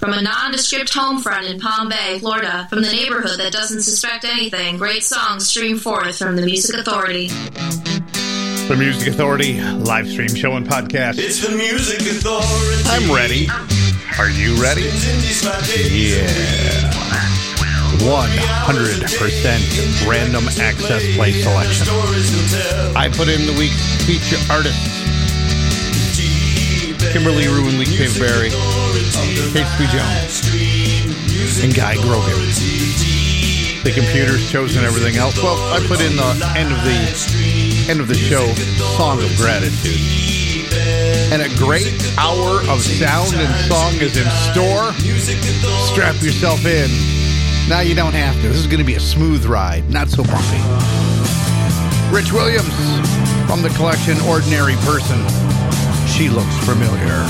From a nondescript home front in Palm Bay, Florida, from the neighborhood that doesn't suspect anything, great songs stream forth from the Music Authority. The Music Authority live stream show and podcast. It's the Music Authority. I'm ready. Are you ready? Yeah. 100% random access play selection. I put in the week's feature artists Kimberly Ruin Lee Caveberry, H.P. Jones, and Guy Grogan. The computer's chosen everything else. Well, I put in the end of the end of the show Song of Gratitude. And a great hour of sound and song is in store. Strap yourself in. Now you don't have to. This is going to be a smooth ride, not so bumpy. Rich Williams from the collection Ordinary Person. She looks familiar.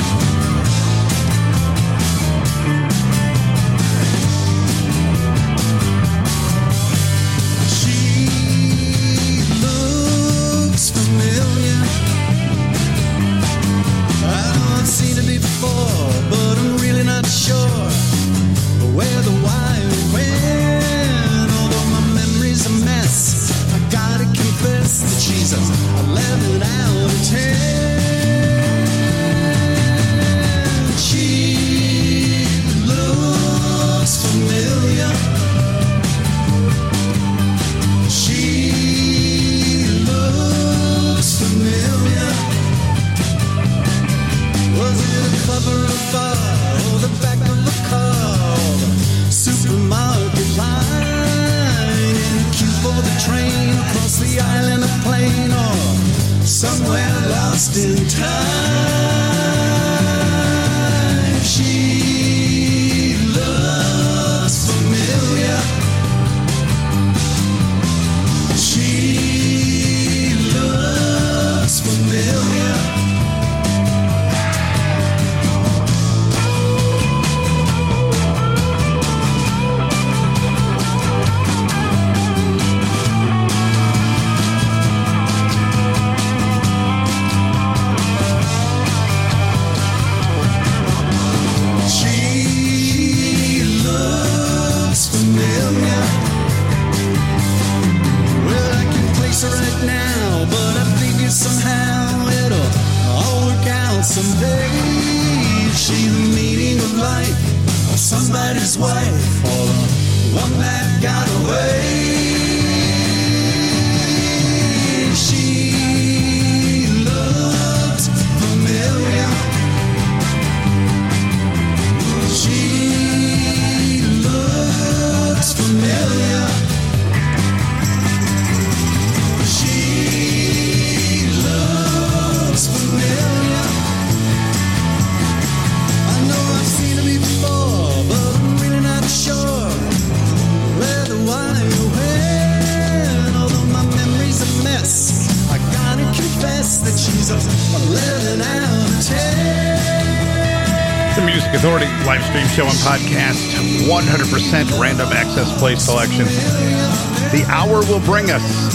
Lost in time.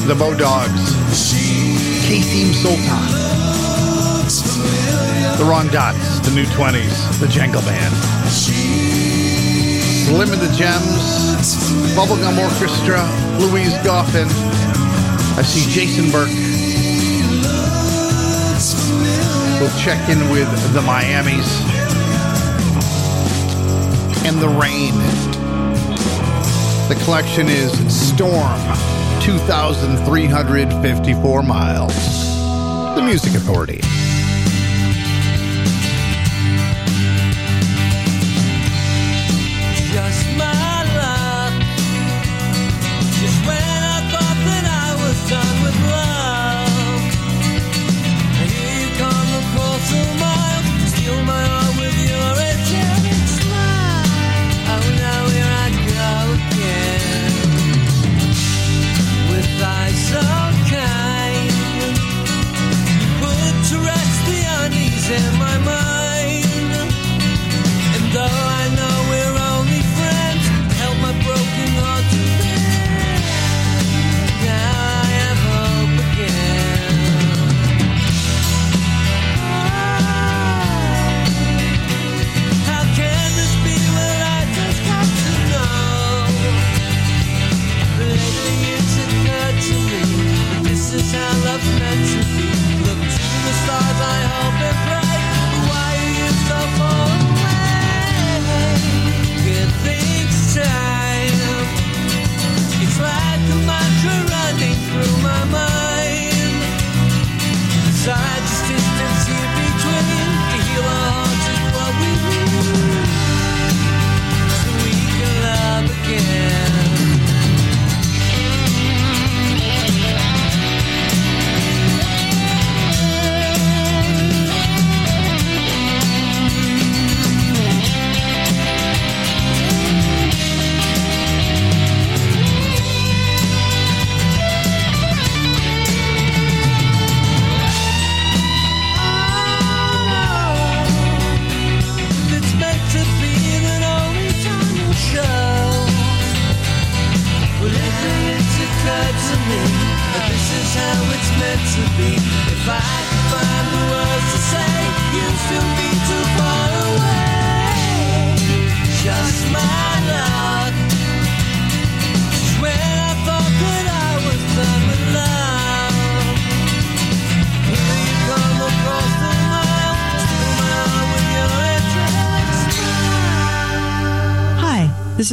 The Bow Dogs, Kasim Sultan, the Ron Dots, the New 20s, the Jangle Band, Slim and the Gems, Bubblegum Orchestra, Louise Goffin. I see Jason Burke. We'll check in with the Miamis and the Reign. The collection is Storm, 2,354 miles. The Music Authority.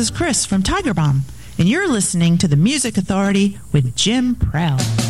is Chris from Tiger Bomb, and you're listening to The Music Authority with Jim Prell.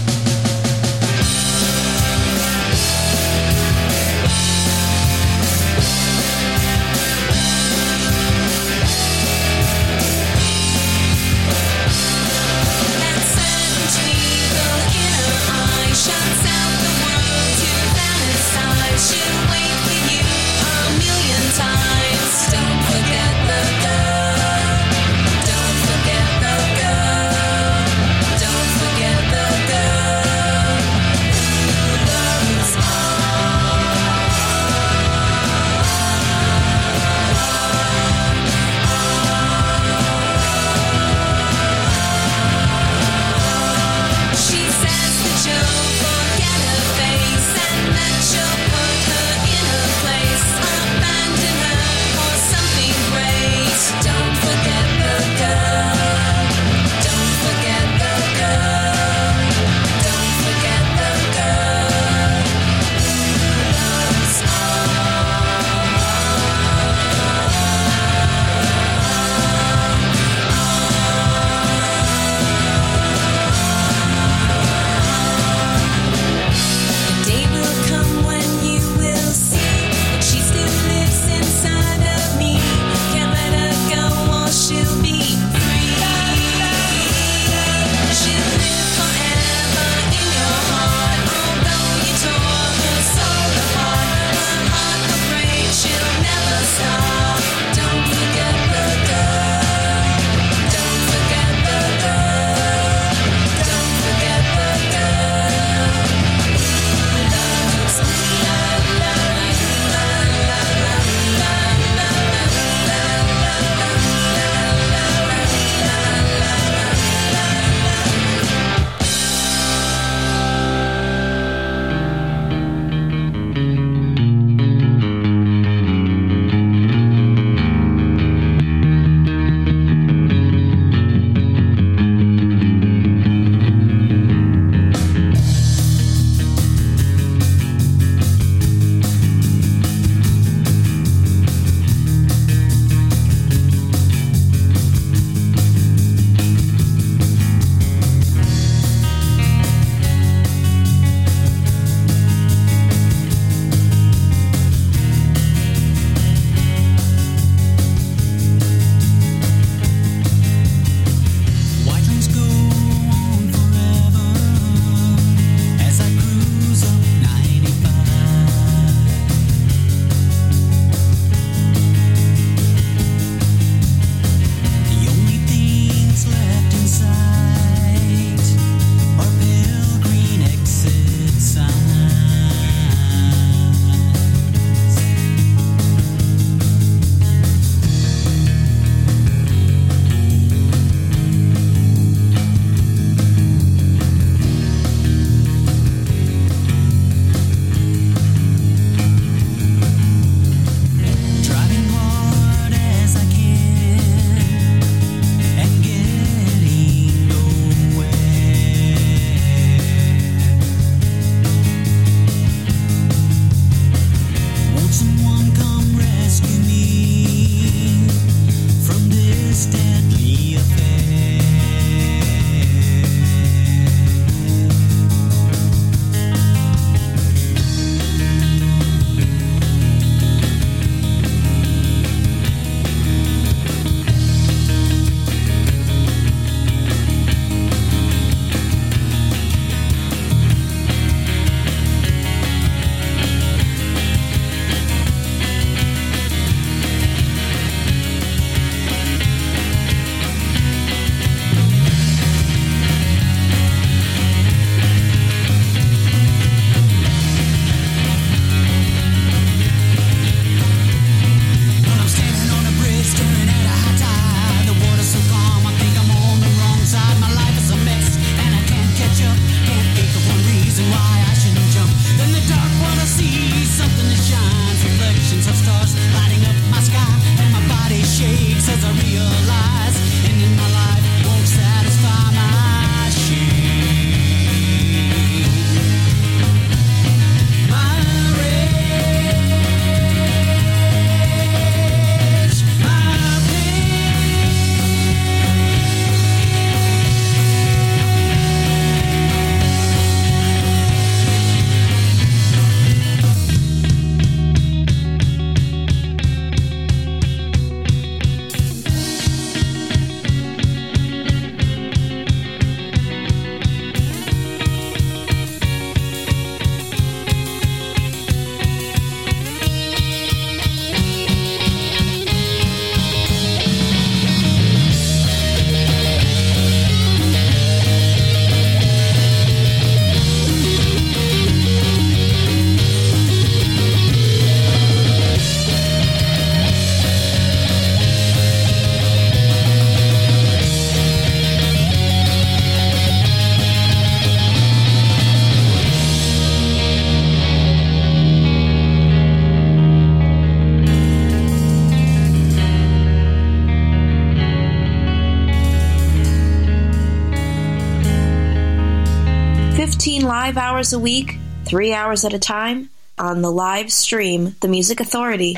hours a week, three hours at a time, on the live stream, The Music Authority.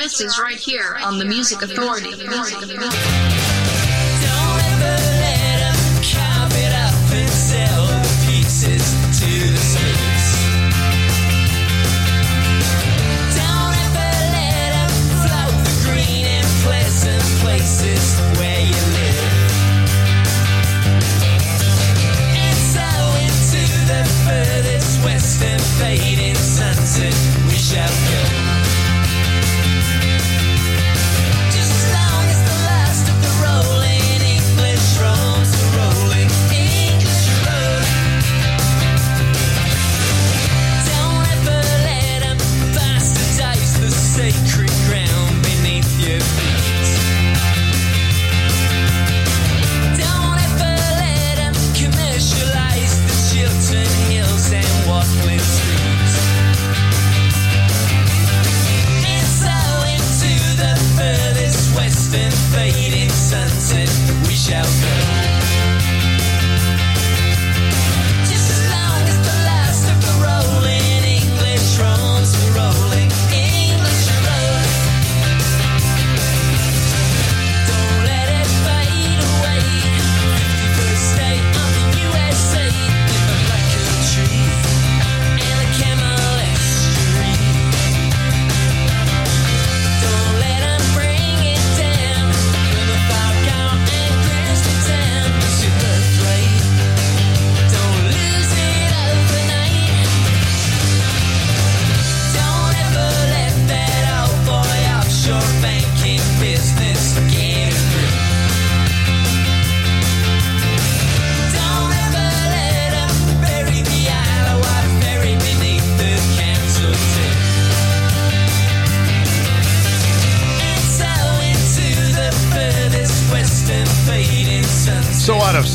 This is right here on the Music Authority.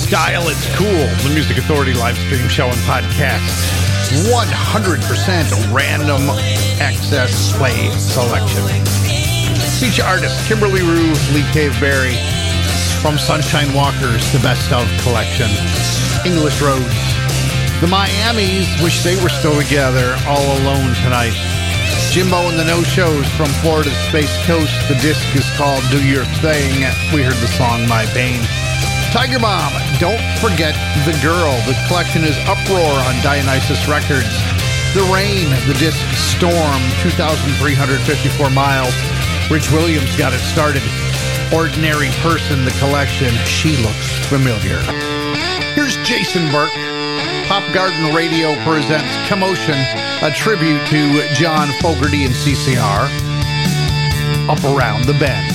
Style, it's cool. The Music Authority live stream show and podcast. 100% random access play selection. Feature artist Kimberly Rew, Lee Cave Berry from Sunshine Walkers, the best of collection. English Roads. The Miamis wish they were still together, all alone tonight. Jimbo and the No Shows from Florida's Space Coast. The disc is called Do Your Thing. We heard the song My Pain. Tiger Bomb, don't forget The Girl. The collection is Uproar on Dionysus Records. The Reign, the disc Storm, 2,354 miles. Rich Williams got it started. Ordinary Person, the collection. She looks familiar. Here's Jason Burke. Pop Garden Radio presents Commotion, a tribute to John Fogerty and CCR. Up Around the Bend.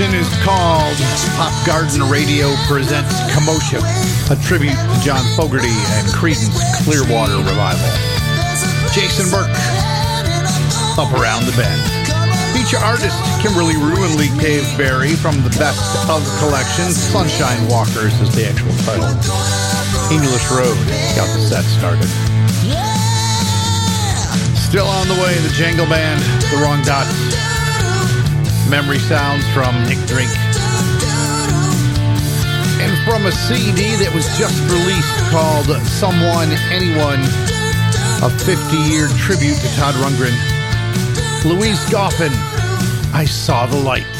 The collection is called Pop Garden Radio Presents Commotion, a tribute to John Fogerty and Creedence Clearwater Revival. Jason Burke, Up Around the Bend. Feature artist Kimberly Rew and Lee Cave Berry from the best of collection. Sunshine Walkers is the actual title. English Road got the set started. Still on the way, the Jangle Band, The Wrong Dots. Memory Sounds from Nick Drake. And from a CD that was just released called Someone, Anyone, a 50 year tribute to Todd Rundgren. Louise Goffin, I Saw the Light.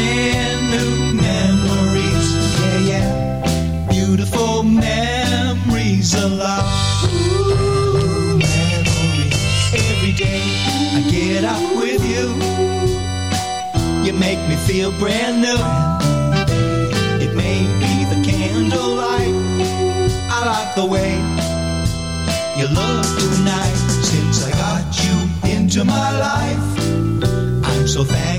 brand new memories. Yeah, yeah. Beautiful memories alive. Ooh, memories. Every day I get up with you. You make me feel brand new. It may be the candlelight. I like the way you look tonight. Since I got you into my life, I'm so thankful.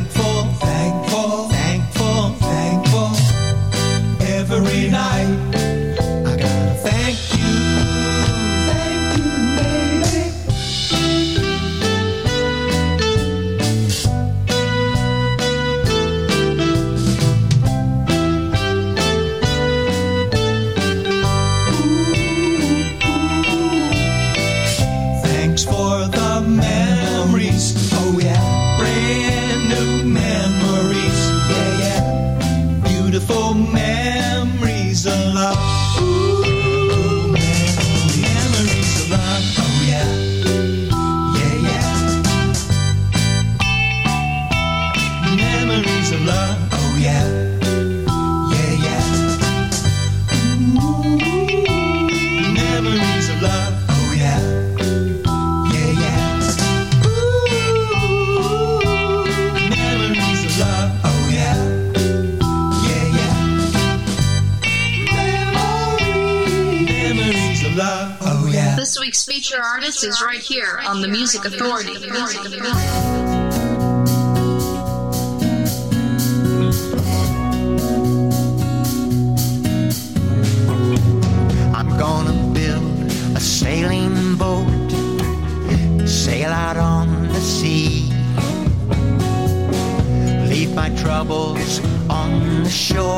Is right here on the Music Authority. I'm gonna build a sailing boat, sail out on the sea. Leave my troubles on the shore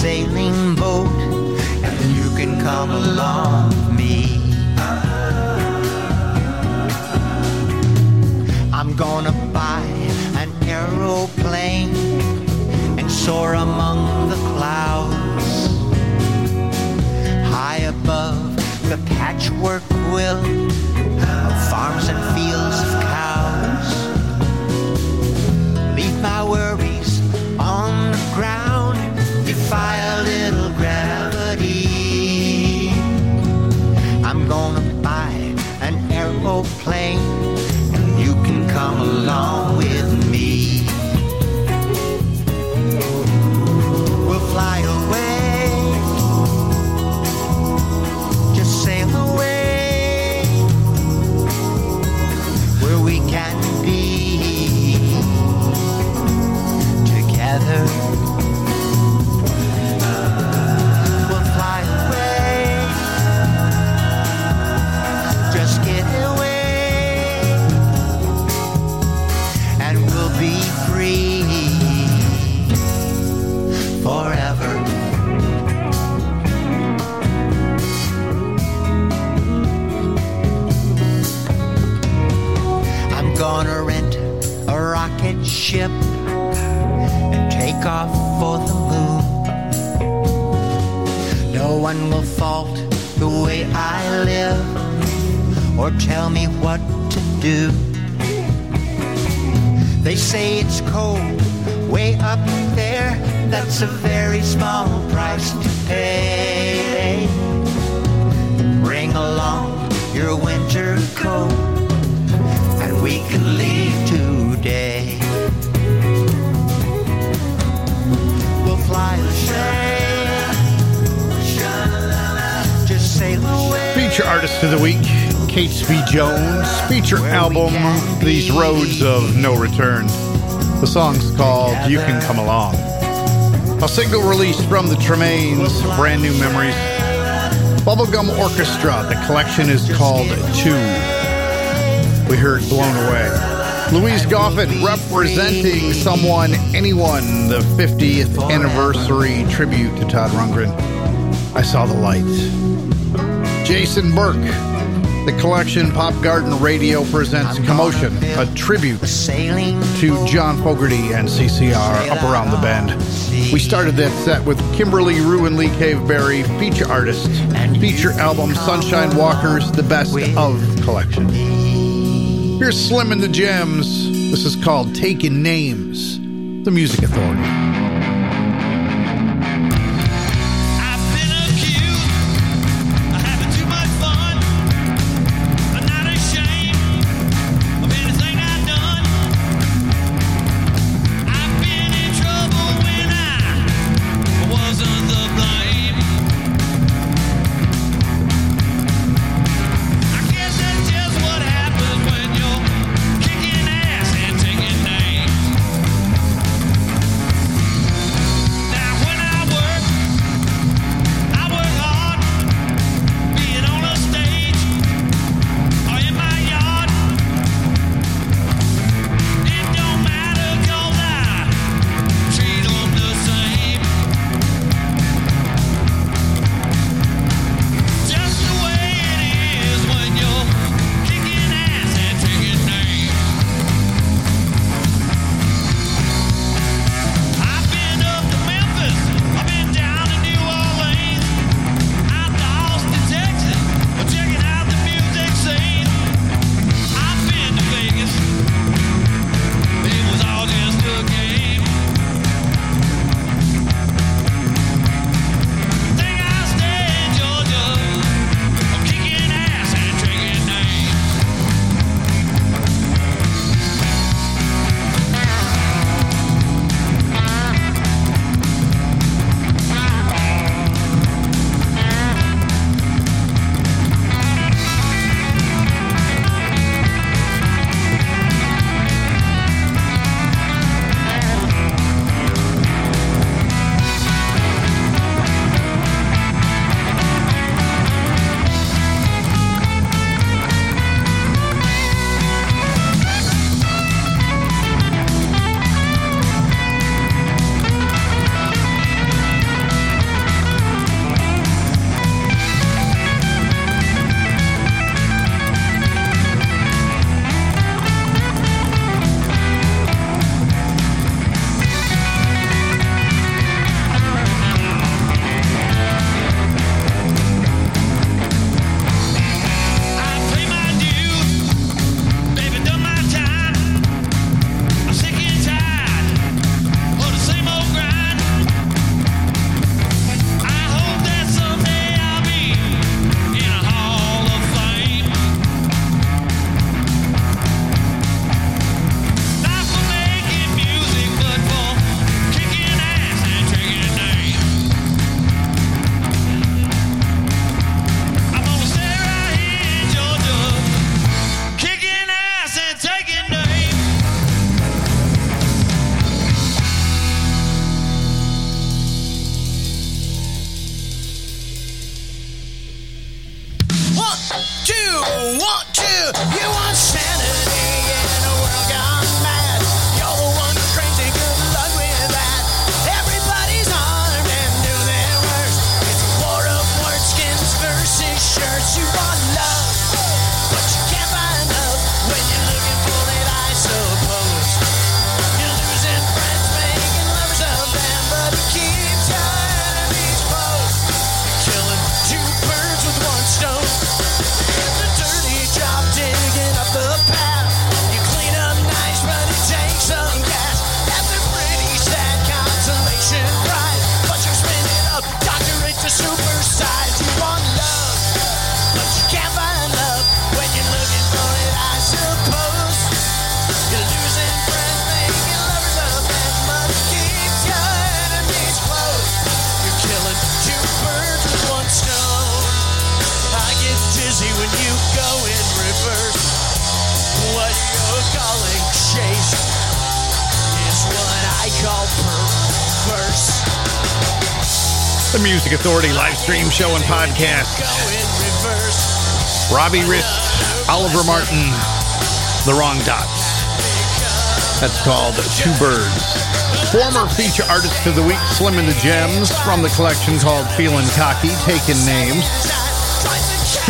sailing ship and take off for the moon. No one will fault the way I live or tell me what to do. They say it's cold way up there. That's a very small price to pay. Bring along your winter coat and we can leave today. Feature artist of the week, Catesby Jones. Feature album, These Roads of No Return. The song's called You Can Come Along. A single released from the Tremaines, Brand New Memories. Bubblegum Orchestra. The collection is called Two. We heard Blown Away. Louise Goffin representing Someone, Anyone, the 50th anniversary tribute to Todd Rundgren. I saw the light. Jason Burke. The collection Pop Garden Radio presents Commotion, a tribute Sailing to John Fogerty and CCR up around the bend. We started that set with Kimberley Rew and Lee Cave-Berry, feature artist, feature album Sunshine Walkers, the best of collection. Here's Slim and the Gems. This is called Taking Names, the Music Authority. chase is what I call perverse. The Music Authority live stream show and podcast. Robbie Rist, Oliver Martin, The Wrong Dots. That's called Two Birds. Former feature artist of the week, Slim and the Gems, from the collection called Feeling Cocky, Taking Names.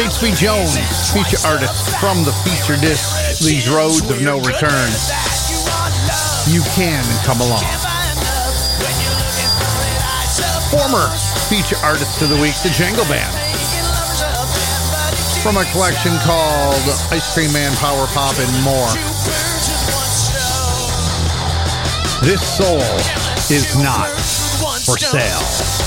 Catesby Jones, feature artist from the feature disc, These Roads of No Return. You can come along. Former feature artist of the week, the Jangle Band. From a collection called Ice Cream Man, Power Pop, and More. This soul is not for sale.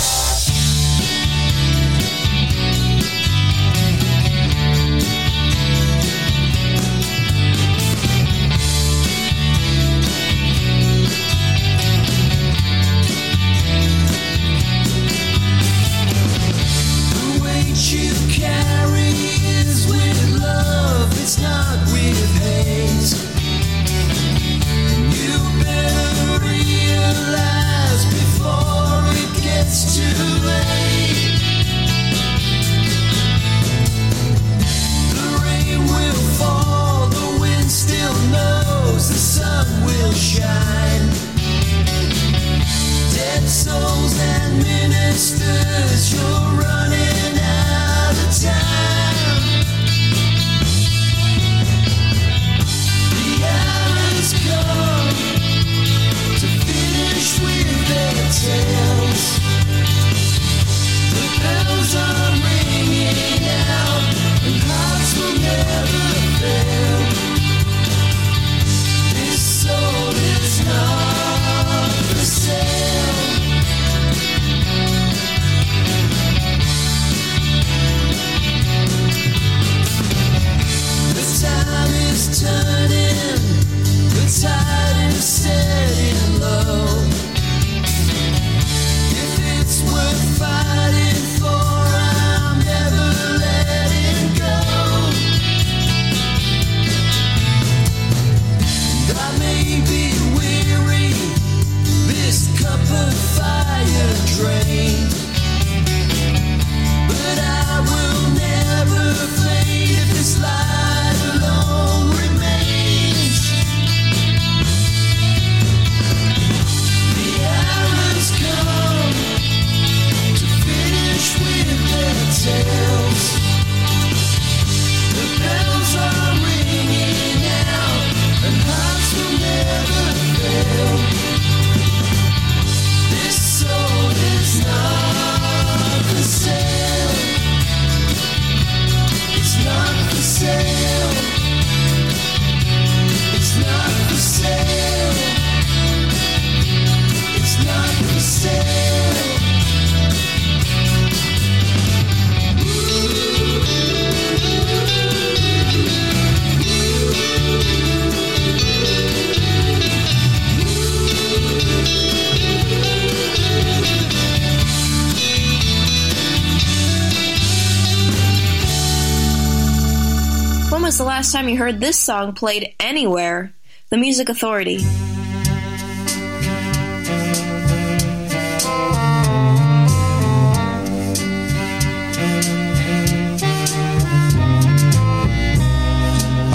the last time you heard this song played anywhere? The Music Authority.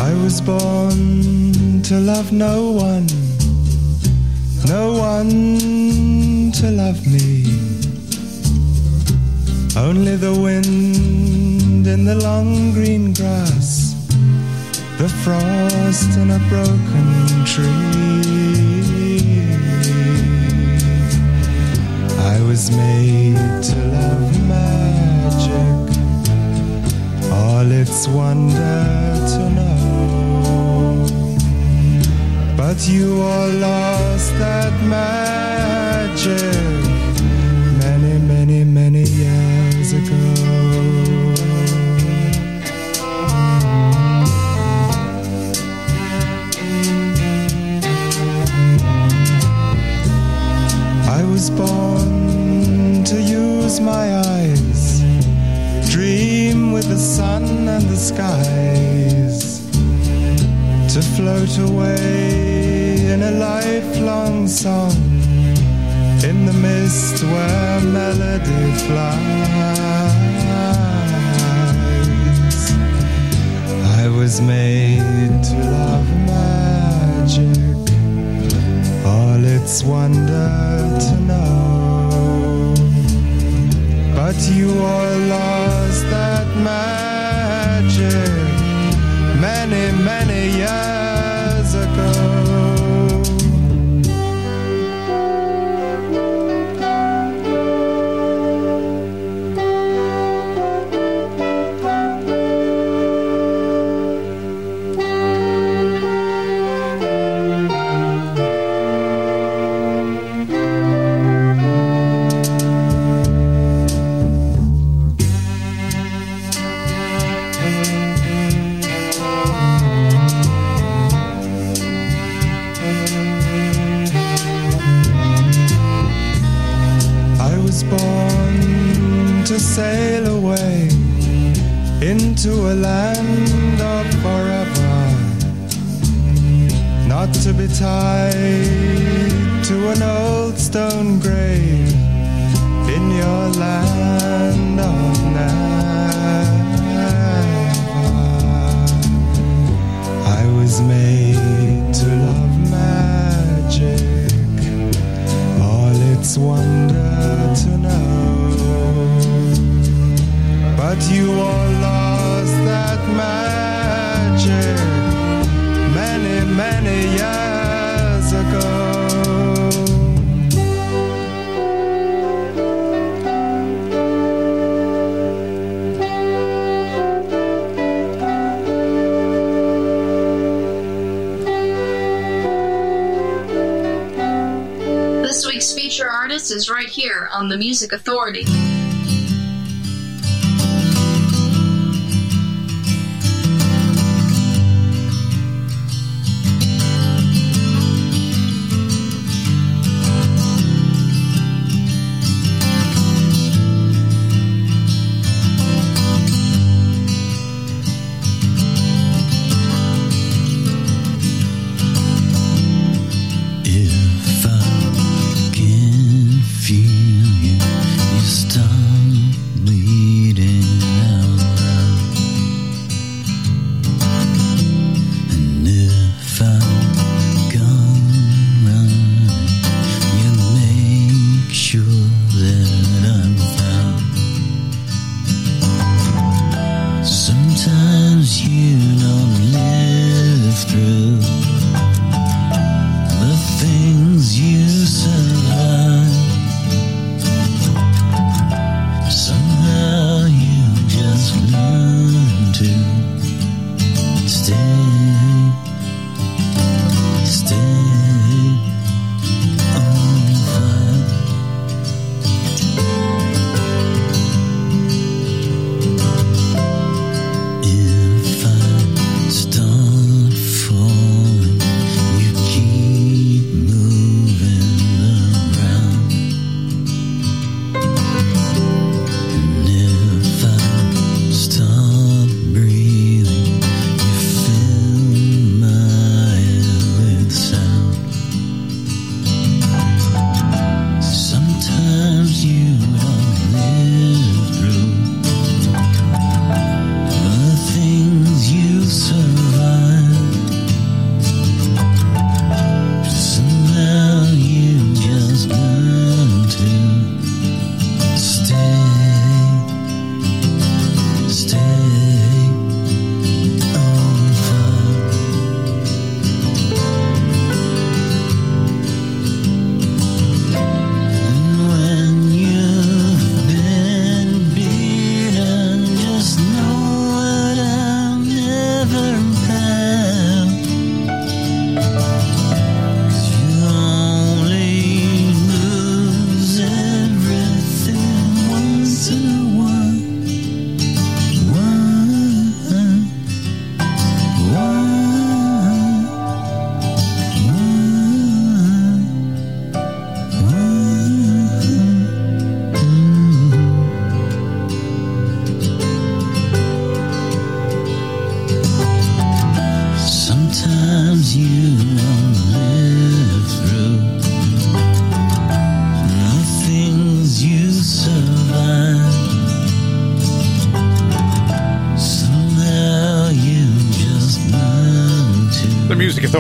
I was born to love no one, no one to love me. Only the wind in the long green grass the frost in a broken tree. I was made to love magic, all its wonder to know. But you all lost that magic was born to use my eyes, dream with the sun and the skies, to float away in a lifelong song, in the mist where melody flies. I was made to love magic all its wonder to know. But you all lost that magic many, many years ago.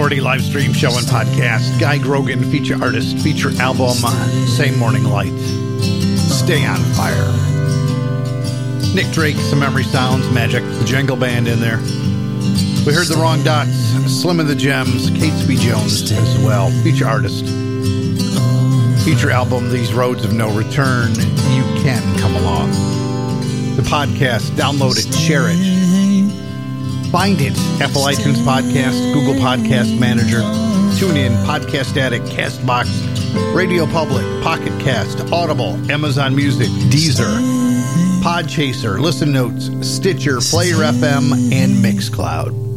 Authority live stream show and podcast. Guy Grogan, feature artist, feature album, Same Morning Light. Stay on Fire. Nick Drake, some memory sounds, magic, the Jangle Band in there. We heard the wrong dots, Slim of the Gems, Catesby Jones as well, feature artist. Feature album, These Roads of No Return. You can come along. The podcast, download it, share it Find it. Apple iTunes Podcast, Google Podcast Manager, TuneIn, Podcast Addict, CastBox, Radio Public, Pocket Cast, Audible, Amazon Music, Deezer, Podchaser, Listen Notes, Stitcher, Player FM, and Mixcloud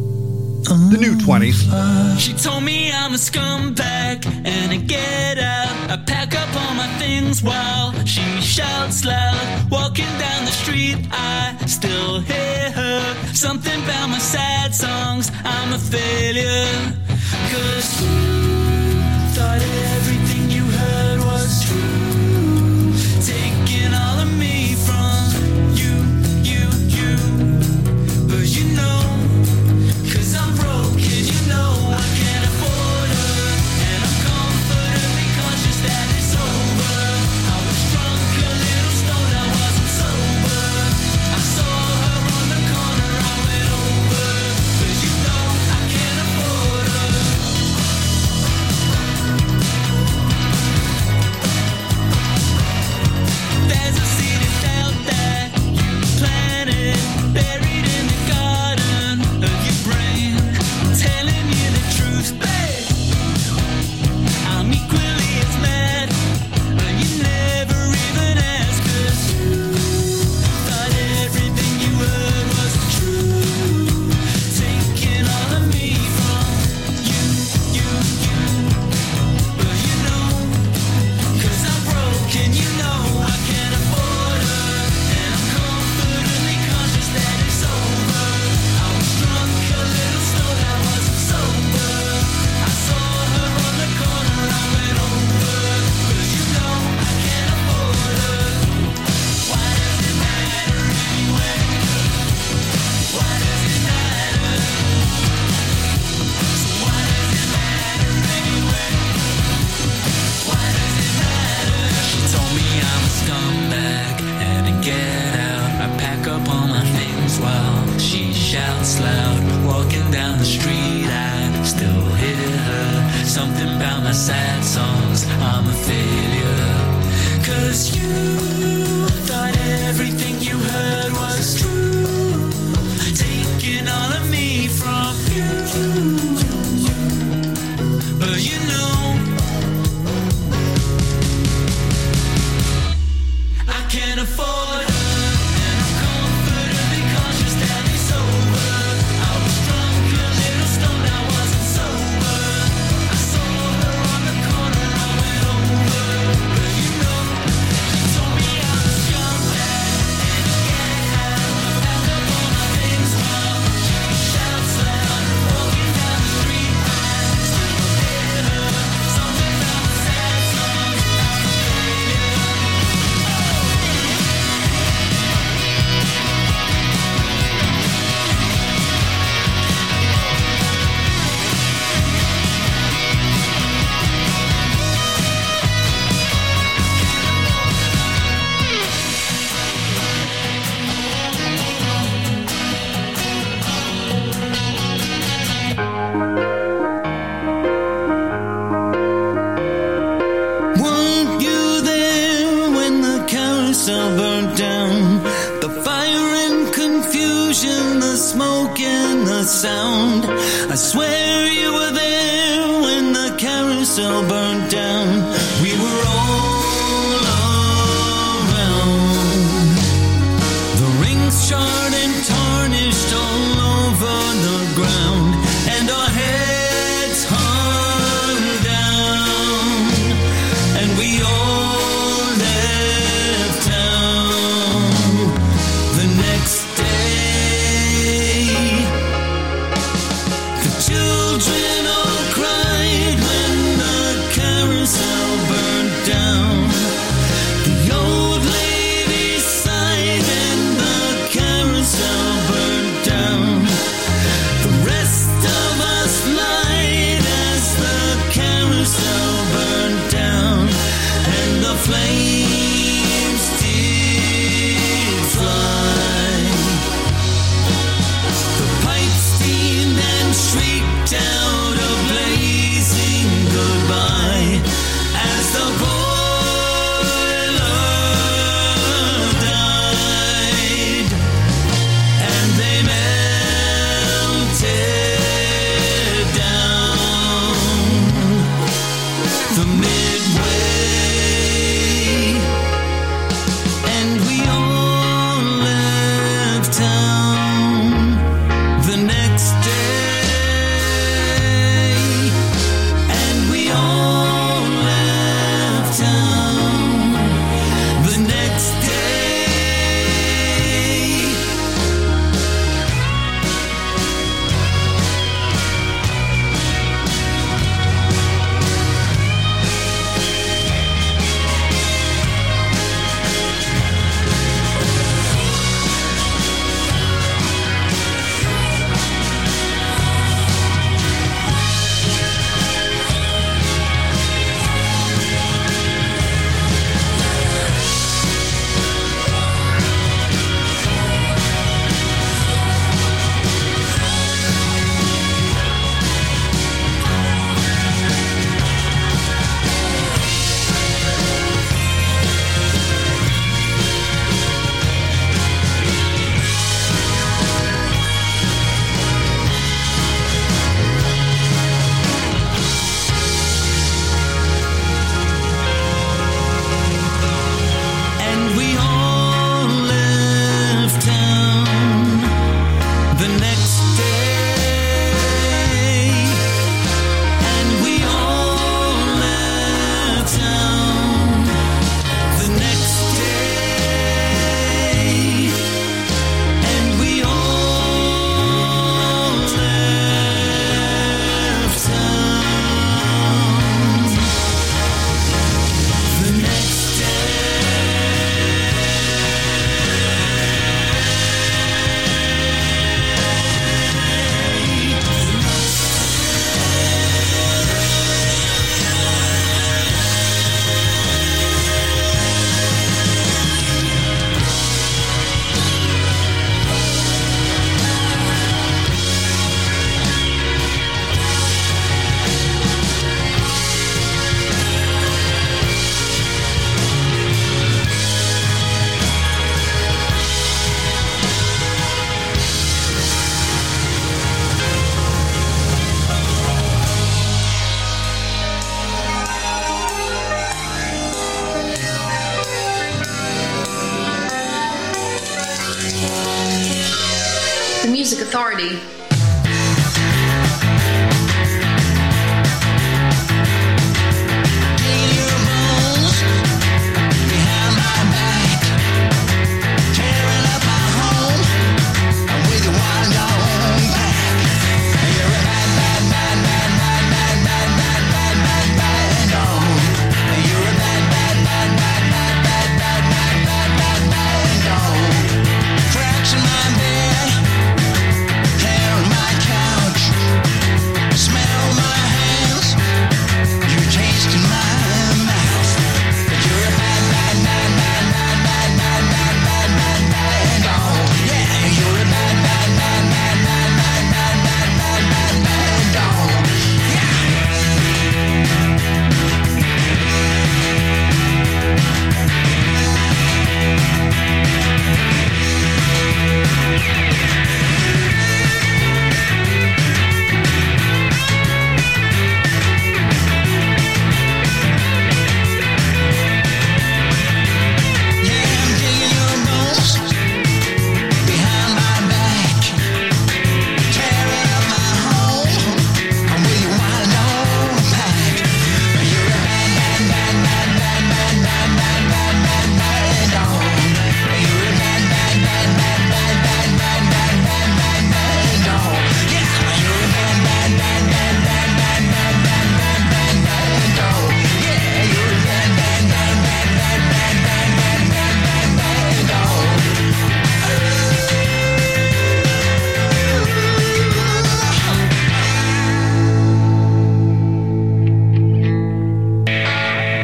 the new 20s. She told me I'm a scumbag and I get out. I pack up all my things while she shouts loud. Walking down the street, I still hear her. Something about my sad songs, I'm a failure. Cause you thought everything you heard was true. it's loud. Walking down the street, I still hear her. Something about my sad songs, I'm a thing.